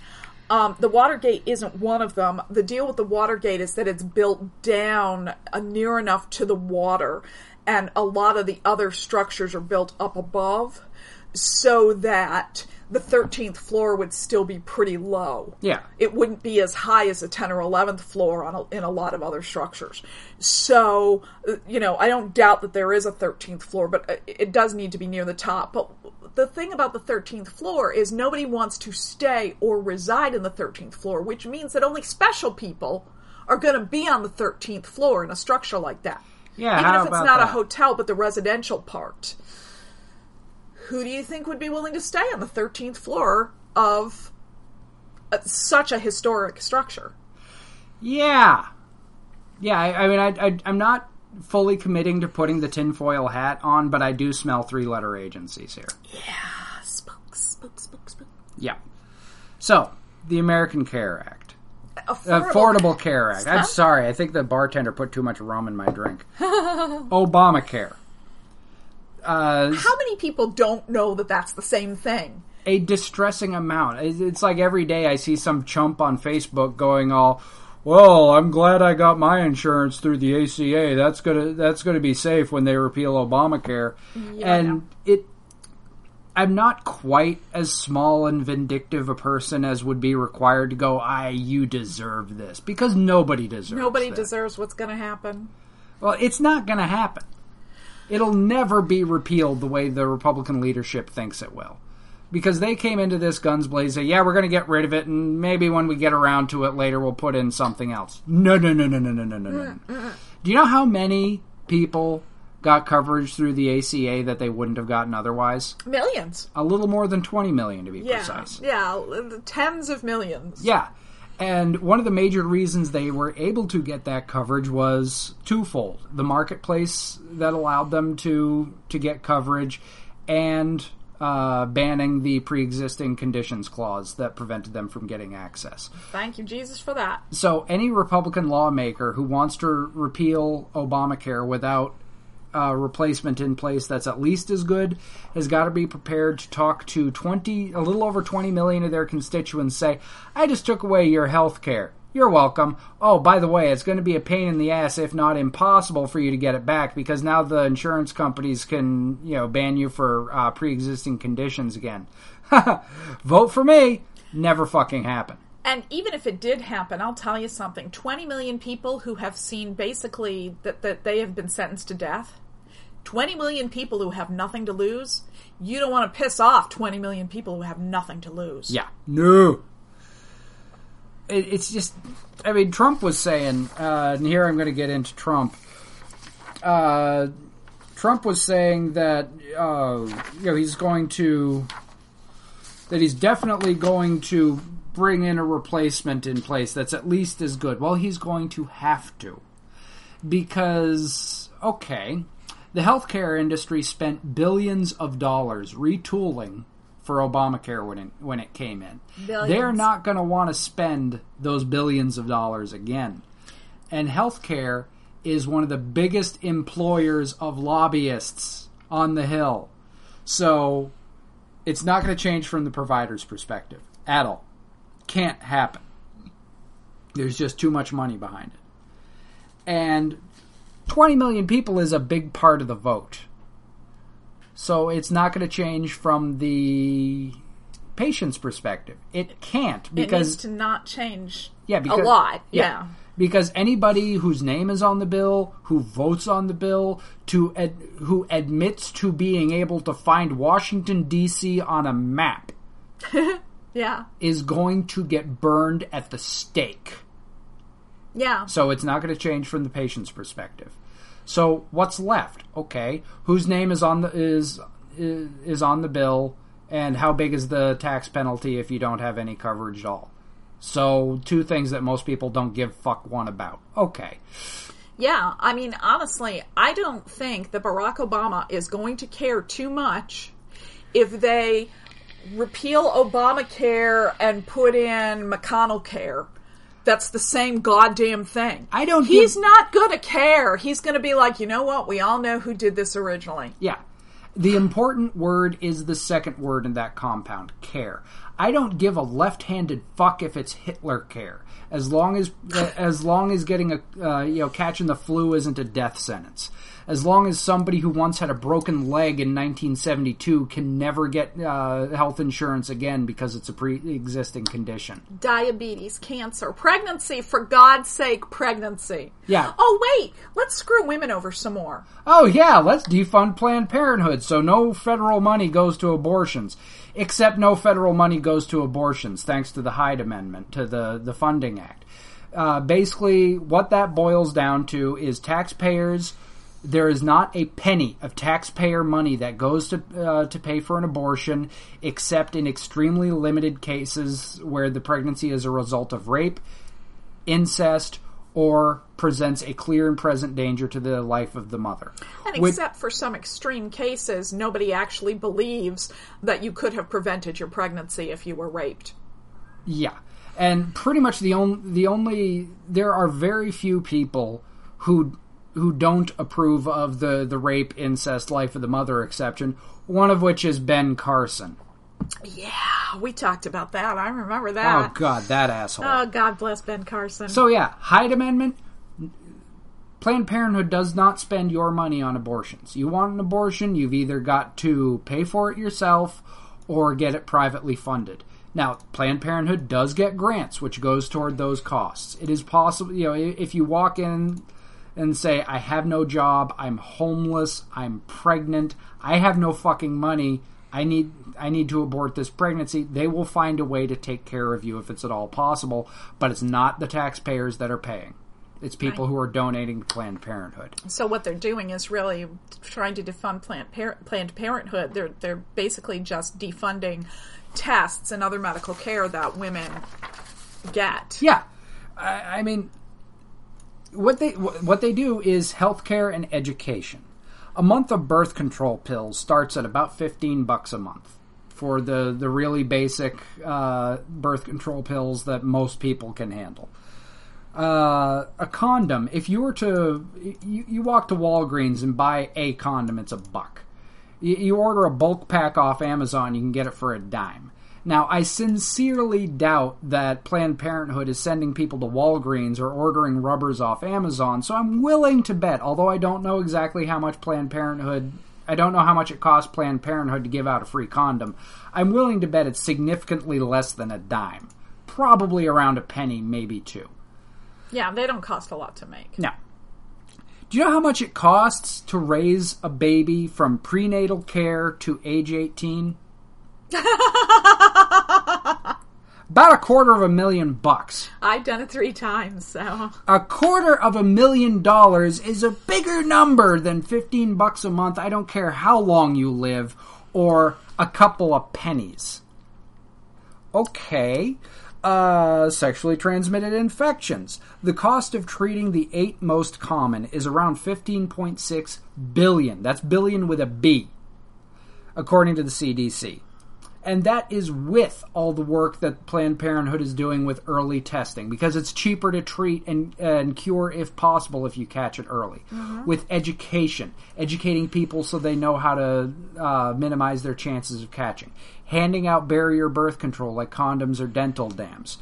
Um, the Watergate isn't one of them. The deal with the Watergate is that it's built down uh, near enough to the water, and a lot of the other structures are built up above, so that the 13th floor would still be pretty low. Yeah. It wouldn't be as high as the 10 or 11th floor on a, in a lot of other structures. So, you know, I don't doubt that there is a 13th floor, but uh, it does need to be near the top. But the thing about the 13th floor is nobody wants to stay or reside in the 13th floor, which means that only special people are going to be on the 13th floor in a structure like that. Yeah, Even if it's not a hotel, but the residential part. Who do you think would be willing to stay on the 13th floor of uh, such a historic structure? Yeah, yeah. I, I mean, I, I, I'm not fully committing to putting the tinfoil hat on, but I do smell three-letter agencies here. Yeah, spook, spook, spook, spook. Yeah. So, the American Care Act, Affordable. Affordable Care Act. I'm sorry, I think the bartender put too much rum in my drink. Obamacare. Uh, How many people don't know that that's the same thing? a distressing amount. It's like every day I see some chump on Facebook going all, "Well, I'm glad I got my insurance through the ACA. That's gonna that's gonna be safe when they repeal Obamacare." Yeah, and it, I'm not quite as small and vindictive a person as would be required to go. I you deserve this because nobody deserves. Nobody this. deserves what's going to happen. Well, it's not going to happen it'll never be repealed the way the Republican leadership thinks it will. Because they came into this guns blazing, yeah, we're going to get rid of it, and maybe when we get around to it later, we'll put in something else. No, no, no, no, no, no, no, no. no. Mm, mm, mm. Do you know how many people got coverage through the ACA that they wouldn't have gotten otherwise? Millions. A little more than 20 million, to be yeah, precise. Yeah, tens of millions. Yeah. And one of the major reasons they were able to get that coverage was twofold: the marketplace that allowed them to to get coverage, and uh, banning the pre-existing conditions clause that prevented them from getting access. Thank you, Jesus, for that. So, any Republican lawmaker who wants to repeal Obamacare without a replacement in place that's at least as good has got to be prepared to talk to 20, a little over 20 million of their constituents, say, I just took away your health care. You're welcome. Oh, by the way, it's going to be a pain in the ass, if not impossible, for you to get it back because now the insurance companies can, you know, ban you for uh, pre-existing conditions again. Vote for me. Never fucking happen. And even if it did happen, I'll tell you something 20 million people who have seen basically that, that they have been sentenced to death, 20 million people who have nothing to lose. You don't want to piss off 20 million people who have nothing to lose. Yeah. No. It, it's just, I mean, Trump was saying, uh, and here I'm going to get into Trump. Uh, Trump was saying that, uh, you know, he's going to, that he's definitely going to bring in a replacement in place that's at least as good. Well, he's going to have to. Because, okay, the healthcare industry spent billions of dollars retooling for Obamacare when it, when it came in. Billions. They're not going to want to spend those billions of dollars again. And healthcare is one of the biggest employers of lobbyists on the Hill. So it's not going to change from the provider's perspective at all. Can't happen. There's just too much money behind it. And 20 million people is a big part of the vote. So it's not going to change from the patient's perspective. It can't It because needs to not change yeah, because, a lot. Yeah. because anybody whose name is on the bill, who votes on the bill, to ad, who admits to being able to find Washington D.C. on a map Yeah. is going to get burned at the stake. Yeah. So it's not going to change from the patient's perspective. So what's left? Okay, whose name is on the is is, on the bill, and how big is the tax penalty if you don't have any coverage at all? So two things that most people don't give fuck one about. Okay, Yeah, I mean, honestly, I don't think that Barack Obama is going to care too much if they repeal Obamacare and put in McConnell care. That's the same goddamn thing. I don't He's give- not going to care. He's going to be like, you know what? We all know who did this originally. yeah. The important word is the second word in that compound, care. I don't give a left-handed fuck if it's Hitler care, as long as as long as getting a uh, you know catching the flu isn't a death sentence. As long as somebody who once had a broken leg in 1972 can never get uh, health insurance again because it's a pre-existing condition. Diabetes, cancer, pregnancy, for God's sake, pregnancy. Yeah. Oh, wait, let's screw women over some more. Oh yeah, let's defund Planned Parenthood so no federal money goes to abortions. Except no federal money goes to abortions, thanks to the Hyde Amendment to the the Funding Act. Uh, basically, what that boils down to is taxpayers. There is not a penny of taxpayer money that goes to uh, to pay for an abortion, except in extremely limited cases where the pregnancy is a result of rape, incest, or presents a clear and present danger to the life of the mother. And Which- except for some extreme cases, nobody actually believes that you could have prevented your pregnancy if you were raped. Yeah, and pretty much the only the only there are very few people who who don't approve of the the rape, incest, life of the mother exception. One of which is Ben Carson. Yeah, we talked about that. I remember that. Oh. God, that asshole. Oh, God bless Ben Carson. So yeah, Hyde Amendment. Planned Parenthood does not spend your money on abortions. You want an abortion, you've either got to pay for it yourself or get it privately funded. Now, Planned Parenthood does get grants, which goes toward those costs. It is possible, you know, if you walk in and say, I have no job, I'm homeless, I'm pregnant, I have no fucking money, I need I need to abort this pregnancy, they will find a way to take care of you if it's at all possible, but it's not the taxpayers that are paying. It's people who are donating to Planned Parenthood. So what they're doing is really trying to defund Planned, Par- Planned Parenthood. They're they're basically just defunding tests and other medical care that women get. Yeah, I, I mean, what they what they do is healthcare and education. A month of birth control pills starts at about fifteen bucks a month for the the really basic uh, birth control pills that most people can handle. Uh, a condom. If you were to you, you walk to Walgreens and buy a condom, it's a buck. You, you order a bulk pack off Amazon, you can get it for a dime. Now, I sincerely doubt that Planned Parenthood is sending people to Walgreens or ordering rubbers off Amazon, so I'm willing to bet, although I don't know exactly how much Planned Parenthood, I don't know how much it costs Planned Parenthood to give out a free condom, I'm willing to bet it's significantly less than a dime. Probably around a penny, maybe two. Yeah, they don't cost a lot to make. Now, do you know how much it costs to raise a baby from prenatal care to age 18? About a quarter of a million bucks. I've done it three times, so A quarter of a million dollars is a bigger number than 15 bucks a month. I don't care how long you live or a couple of pennies. Okay. Uh, sexually transmitted infections. The cost of treating the eight most common is around 15.6 billion. That's billion with a B, according to the CDC. And that is with all the work that Planned Parenthood is doing with early testing because it's cheaper to treat and, and cure if possible if you catch it early. With education, educating people so they know how to uh, minimize their chances of catching. Handing out barrier birth control like condoms or dental dams.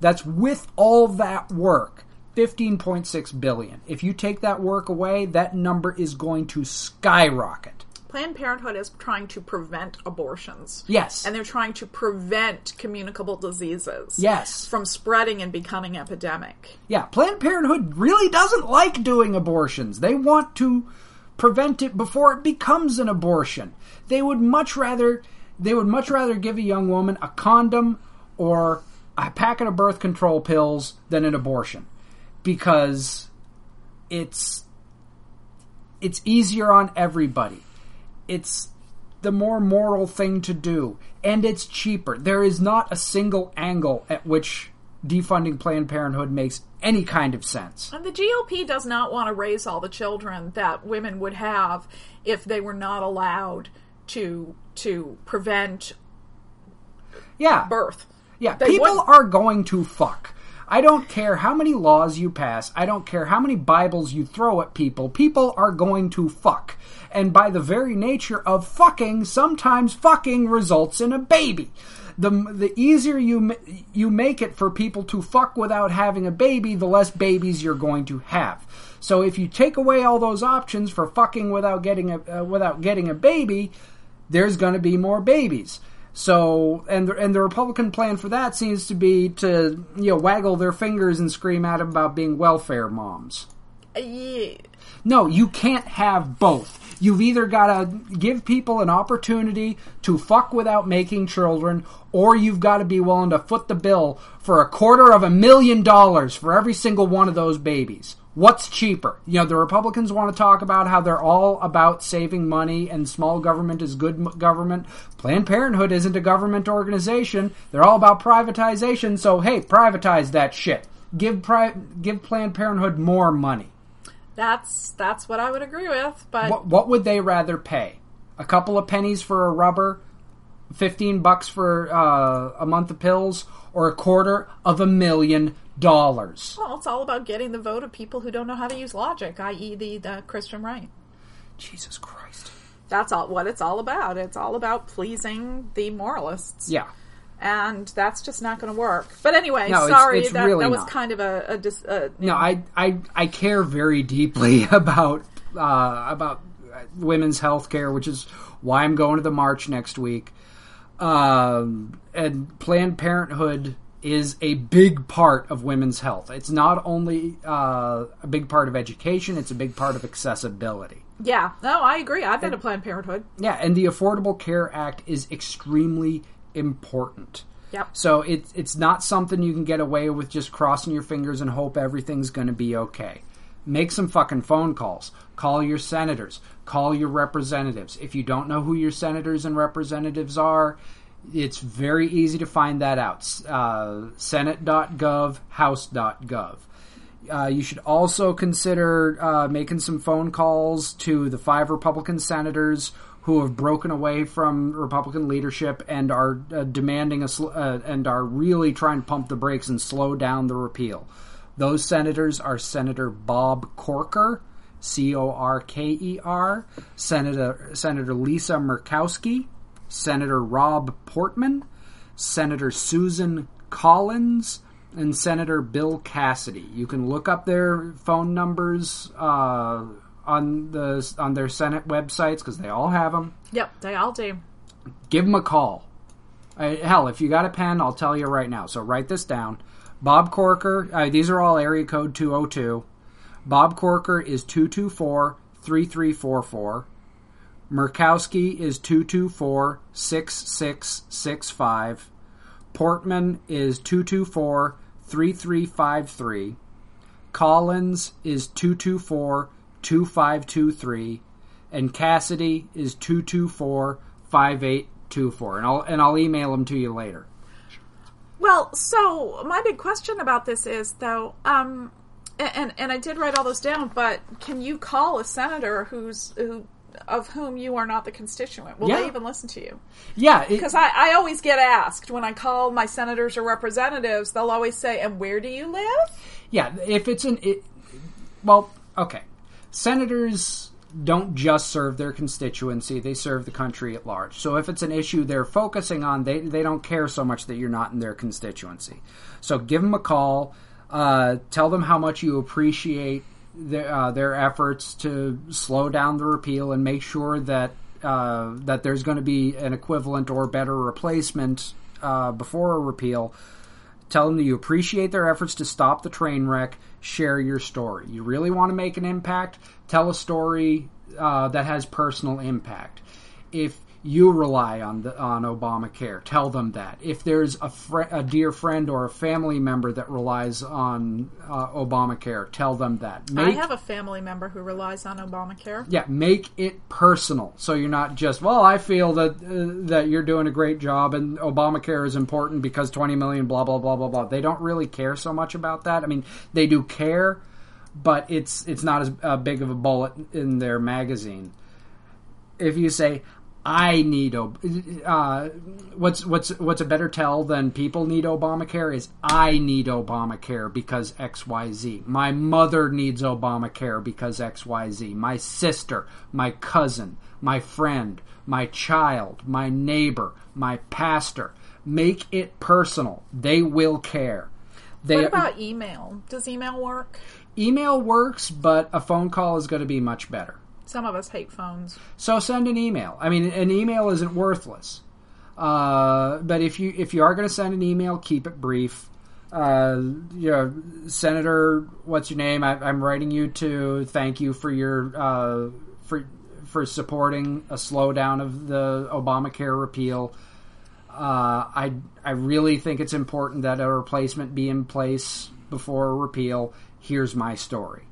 That's with all that work. 15.6 billion. If you take that work away, that number is going to skyrocket. Planned Parenthood is trying to prevent abortions. Yes. And they're trying to prevent communicable diseases. Yes. From spreading and becoming epidemic. Yeah, Planned Parenthood really doesn't like doing abortions. They want to prevent it before it becomes an abortion. They would much rather they would much rather give a young woman a condom or a packet of birth control pills than an abortion because it's it's easier on everybody. It's the more moral thing to do and it's cheaper. There is not a single angle at which defunding Planned Parenthood makes any kind of sense. And the GOP does not want to raise all the children that women would have if they were not allowed to to prevent Yeah. birth. Yeah, They people wouldn't. are going to fuck. I don't care how many laws you pass. I don't care how many Bibles you throw at people. People are going to fuck. And by the very nature of fucking, sometimes fucking results in a baby. The, the easier you you make it for people to fuck without having a baby, the less babies you're going to have. So if you take away all those options for fucking without getting a uh, without getting a baby, there's going to be more babies. So, and the, and the Republican plan for that seems to be to you know waggle their fingers and scream at them about being welfare moms. Yeah. No, you can't have both. You've either got to give people an opportunity to fuck without making children, or you've got to be willing to foot the bill for a quarter of a million dollars for every single one of those babies. What's cheaper? You know, the Republicans want to talk about how they're all about saving money and small government is good government. Planned Parenthood isn't a government organization. They're all about privatization. So, hey, privatize that shit. Give pri- give Planned Parenthood more money. That's that's what I would agree with. But What, what would they rather pay? A couple of pennies for a rubber, fifteen bucks for uh, a month of pills, or a quarter of a million dollars? well, it's all about getting the vote of people who don't know how to use logic, i.e., the, the Christian right. Jesus Christ! That's all what it's all about. It's all about pleasing the moralists. Yeah, and that's just not going to work. But anyway, No, sorry it's that really that was not. kind of a, a dis, uh, no, I I I care very deeply about uh, about women's health care, which is why I'm going to the march next week. Um, and Planned Parenthood is a big part of women's health. It's not only uh, a big part of education; it's a big part of accessibility. yeah. No, I agree. I've been to Planned Parenthood. Yeah, and the Affordable Care Act is extremely important. Yep. So it's it's not something you can get away with just crossing your fingers and hope everything's going to be okay. Make some fucking phone calls. Call your senators. Call your representatives. If you don't know who your senators and representatives are, it's very easy to find that out. Uh, Senate.gov, House.gov. Uh, you should also consider uh, making some phone calls to the five Republican senators who have broken away from Republican leadership and are uh, demanding a sl- uh, and are really trying to pump the brakes and slow down the repeal. Those senators are Senator Bob Corker, C O R K E R, Senator Senator Lisa Murkowski, Senator Rob Portman, Senator Susan Collins, and Senator Bill Cassidy. You can look up their phone numbers uh, on the on their Senate websites because they all have them. Yep, they all do. Give them a call. Uh, hell, if you got a pen, I'll tell you right now. So write this down. Bob Corker. Uh, these are all area code two hundred two. Bob Corker is 224 3344. Murkowski is 224 6665. Portman is 224 3353. Collins is 224 2523. And Cassidy is 224 5824. And I'll, and I'll email them to you later. Well, so my big question about this is though, um, and and I did write all those down, but can you call a senator who's who of whom you are not the constituent? Will Yeah. they even listen to you? Yeah. Because I, I always get asked when I call my senators or representatives, they'll always say, "And where do you live?" Yeah, if it's an it, well, okay. Senators don't just serve their constituency; they serve the country at large. So if it's an issue they're focusing on, they they don't care so much that you're not in their constituency. So give them a call. Uh, tell them how much you appreciate their, uh, their efforts to slow down the repeal and make sure that uh, that there's going to be an equivalent or better replacement uh, before a repeal. Tell them that you appreciate their efforts to stop the train wreck. Share your story. You really want to make an impact? Tell a story uh, that has personal impact. If you rely on the, on Obamacare. Tell them that. If there's a, fr- a dear friend or a family member that relies on uh, Obamacare, tell them that. I have a family member who relies on Obamacare. yeah, make it personal. So you're not just, well, I feel that uh, that you're doing a great job and Obamacare is important because 20 million blah blah blah blah blah. They don't really care so much about that. I mean, they do care, but it's it's not as uh, big of a bullet in their magazine. If you say, I need Ob- uh, what's what's what's a better tell than people need Obamacare is I need Obamacare because X Y Z. My mother needs Obamacare because X Y Z. My sister, my cousin, my friend, my child, my neighbor, my pastor. Make it personal. They will care. They, What about email? Does email work? email works, but a phone call is going to be much better. Some of us hate phones. So send an email. I mean, an email isn't worthless. Uh, but if you if you are going to send an email, keep it brief. Uh, you know, Senator, what's your name? I, I'm writing you to thank you for your uh, for for supporting a slowdown of the Obamacare repeal. Uh, I I really think it's important that a replacement be in place before a repeal. Here's my story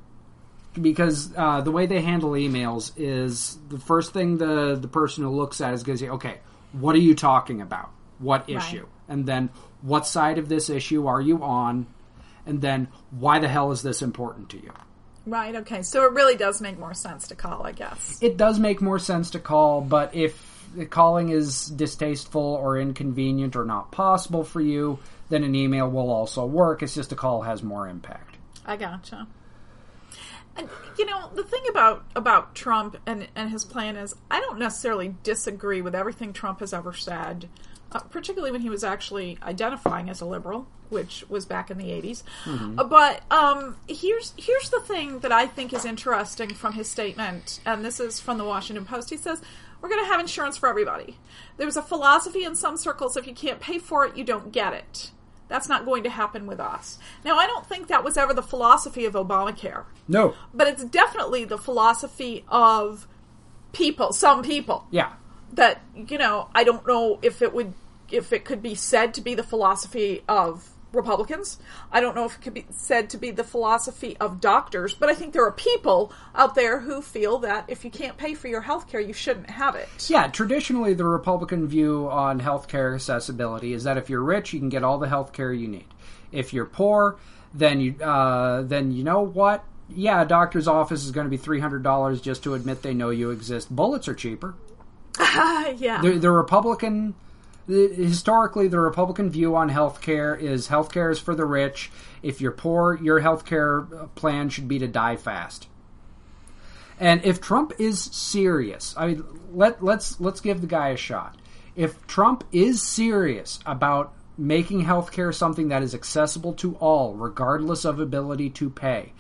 because uh, the way they handle emails is the first thing the the person who looks at is going to say, "Okay, what are you talking about? What issue?" And then, "What side of this issue are you on?" And then, "Why the hell is this important to you?" Right, okay. So it really does make more sense to call, I guess. It does make more sense to call, but if calling is distasteful or inconvenient or not possible for you, then an email will also work. It's just a call has more impact. I gotcha. And you know, the thing about about Trump and and his plan is, I don't necessarily disagree with everything Trump has ever said, uh, particularly when he was actually identifying as a liberal, which was back in the 80s. Uh, but um, here's here's the thing that I think is interesting from his statement, and this is from the Washington Post. He says. We're going to have insurance for everybody. There's a philosophy in some circles if you can't pay for it, you don't get it. That's not going to happen with us. Now, I don't think that was ever the philosophy of Obamacare, No. but it's definitely the philosophy of people, some people. Yeah. That, you know, I don't know if it would, if it could be said to be the philosophy of Republicans. I don't know if it could be said to be the philosophy of doctors, but I think there are people out there who feel that if you can't pay for your health care, you shouldn't have it. Yeah, traditionally the Republican view on health care accessibility is that if you're rich, you can get all the health care you need. If you're poor, then you uh, then you know what? Yeah, a doctor's office is going to be three hundred dollars just to admit they know you exist. Bullets are cheaper. yeah. The, the Republican, historically, the Republican view on healthcare is healthcare is for the rich. If you're poor, your healthcare plan should be to die fast. And if Trump is serious, I mean, let let's let's give the guy a shot. If Trump is serious about making healthcare something that is accessible to all, regardless of ability to pay,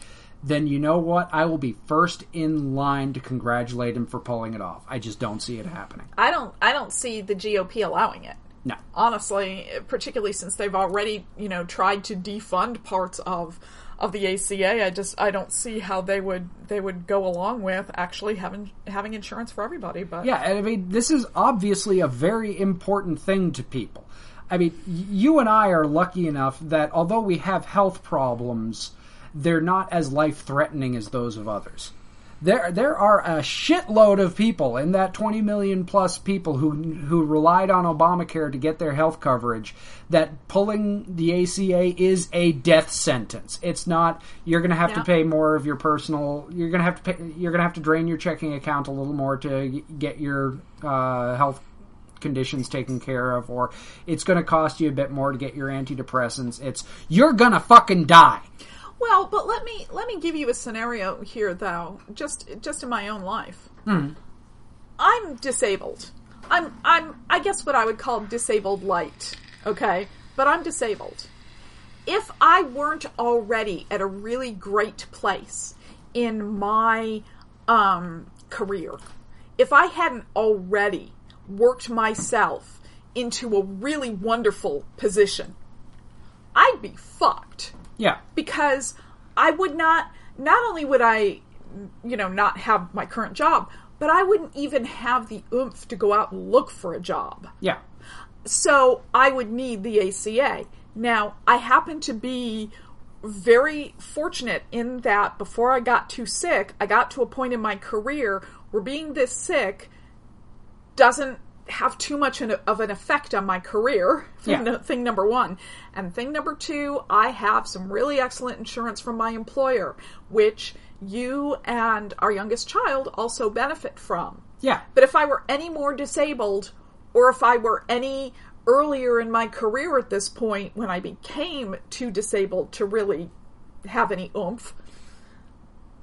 then you know what? I will be first in line to congratulate him for pulling it off. I just don't see it happening. I don't I don't see the GOP allowing it. No. Honestly, particularly since they've already, you know, tried to defund parts of of the ACA, I just I don't see how they would they would go along with actually having having insurance for everybody. But Yeah, I mean, this is obviously a very important thing to people. I mean, you and I are lucky enough that although we have health problems, they're not as life threatening as those of others. There, there are a shitload of people in that 20 million plus people who who relied on Obamacare to get their health coverage. That pulling the ACA is a death sentence. It's not. You're going to have Yeah. to pay more of your personal. You're going to have to pay. You're going to have to drain your checking account a little more to get your uh, health conditions taken care of, or it's going to cost you a bit more to get your antidepressants. It's you're gonna fucking die. Well, but let me let me give you a scenario here, though. Just just in my own life, I'm disabled. I'm I'm I guess what I would call disabled light. Okay, but I'm disabled. If I weren't already at a really great place in my um, career, if I hadn't already worked myself into a really wonderful position, I'd be fucked Yeah. because I would not not only would I you know not have my current job, but I wouldn't even have the oomph to go out and look for a job. Yeah. So I would need the ACA. Now, I happen to be very fortunate in that before I got too sick, I got to a point in my career where being this sick doesn't have too much of an effect on my career. Yeah. Thing number one. And thing number two, I have some really excellent insurance from my employer, which you and our youngest child also benefit from. Yeah. But if I were any more disabled, or if I were any earlier in my career at this point when I became too disabled to really have any oomph,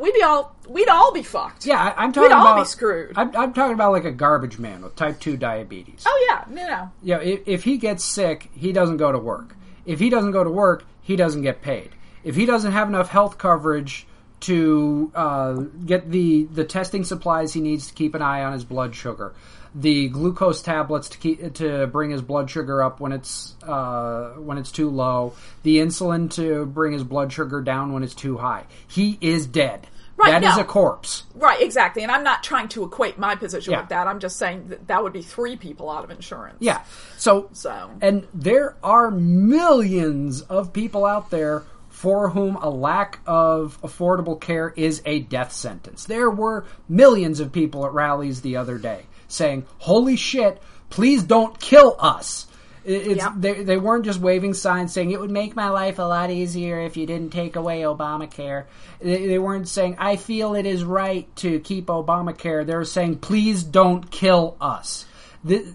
we'd be all we'd all be fucked. Yeah, I, I'm talking We'd all about be screwed. I'm, I'm talking about like a garbage man with type two diabetes. Oh yeah, no, no. Yeah, if, if he gets sick, he doesn't go to work. If he doesn't go to work, he doesn't get paid. If he doesn't have enough health coverage to uh, get the the testing supplies he needs to keep an eye on his blood sugar, the glucose tablets to keep to bring his blood sugar up when it's uh, when it's too low, the insulin to bring his blood sugar down when it's too high, he is dead. Right, That is no. a corpse. Right, exactly. And I'm not trying to equate my position Yeah. with that. I'm just saying that that would be three people out of insurance. Yeah. So, So. and there are millions of people out there for whom a lack of affordable care is a death sentence. There were millions of people at rallies the other day saying, "Holy shit, please don't kill us." It's, Yep. they, they weren't just waving signs saying it would make my life a lot easier if you didn't take away Obamacare. They, they weren't saying I feel it is right to keep Obamacare. They were saying please don't kill us. The,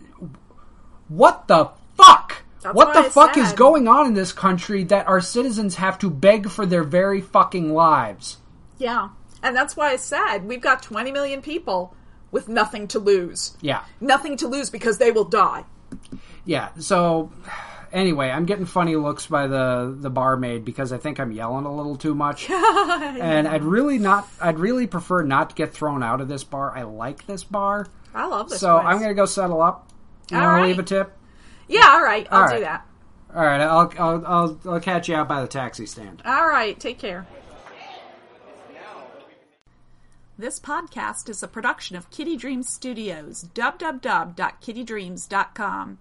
what the fuck? That's what the I fuck is going on in this country that our citizens have to beg for their very fucking lives? Yeah. And that's why I said we've got 20 million people with nothing to lose. Yeah. Nothing to lose because they will die. Yeah. So anyway, I'm getting funny looks by the the barmaid because I think I'm yelling a little too much. and I'd really not I'd really prefer not to get thrown out of this bar. I like this bar. I love this So place. I'm going to go settle up. You want to leave a tip? Yeah, all right. I'll All do that. All right, I'll, I'll I'll I'll catch you out by the taxi stand. All right. Take care. This podcast is a production of Kitty Dreams Studios. www.kittydreams.com.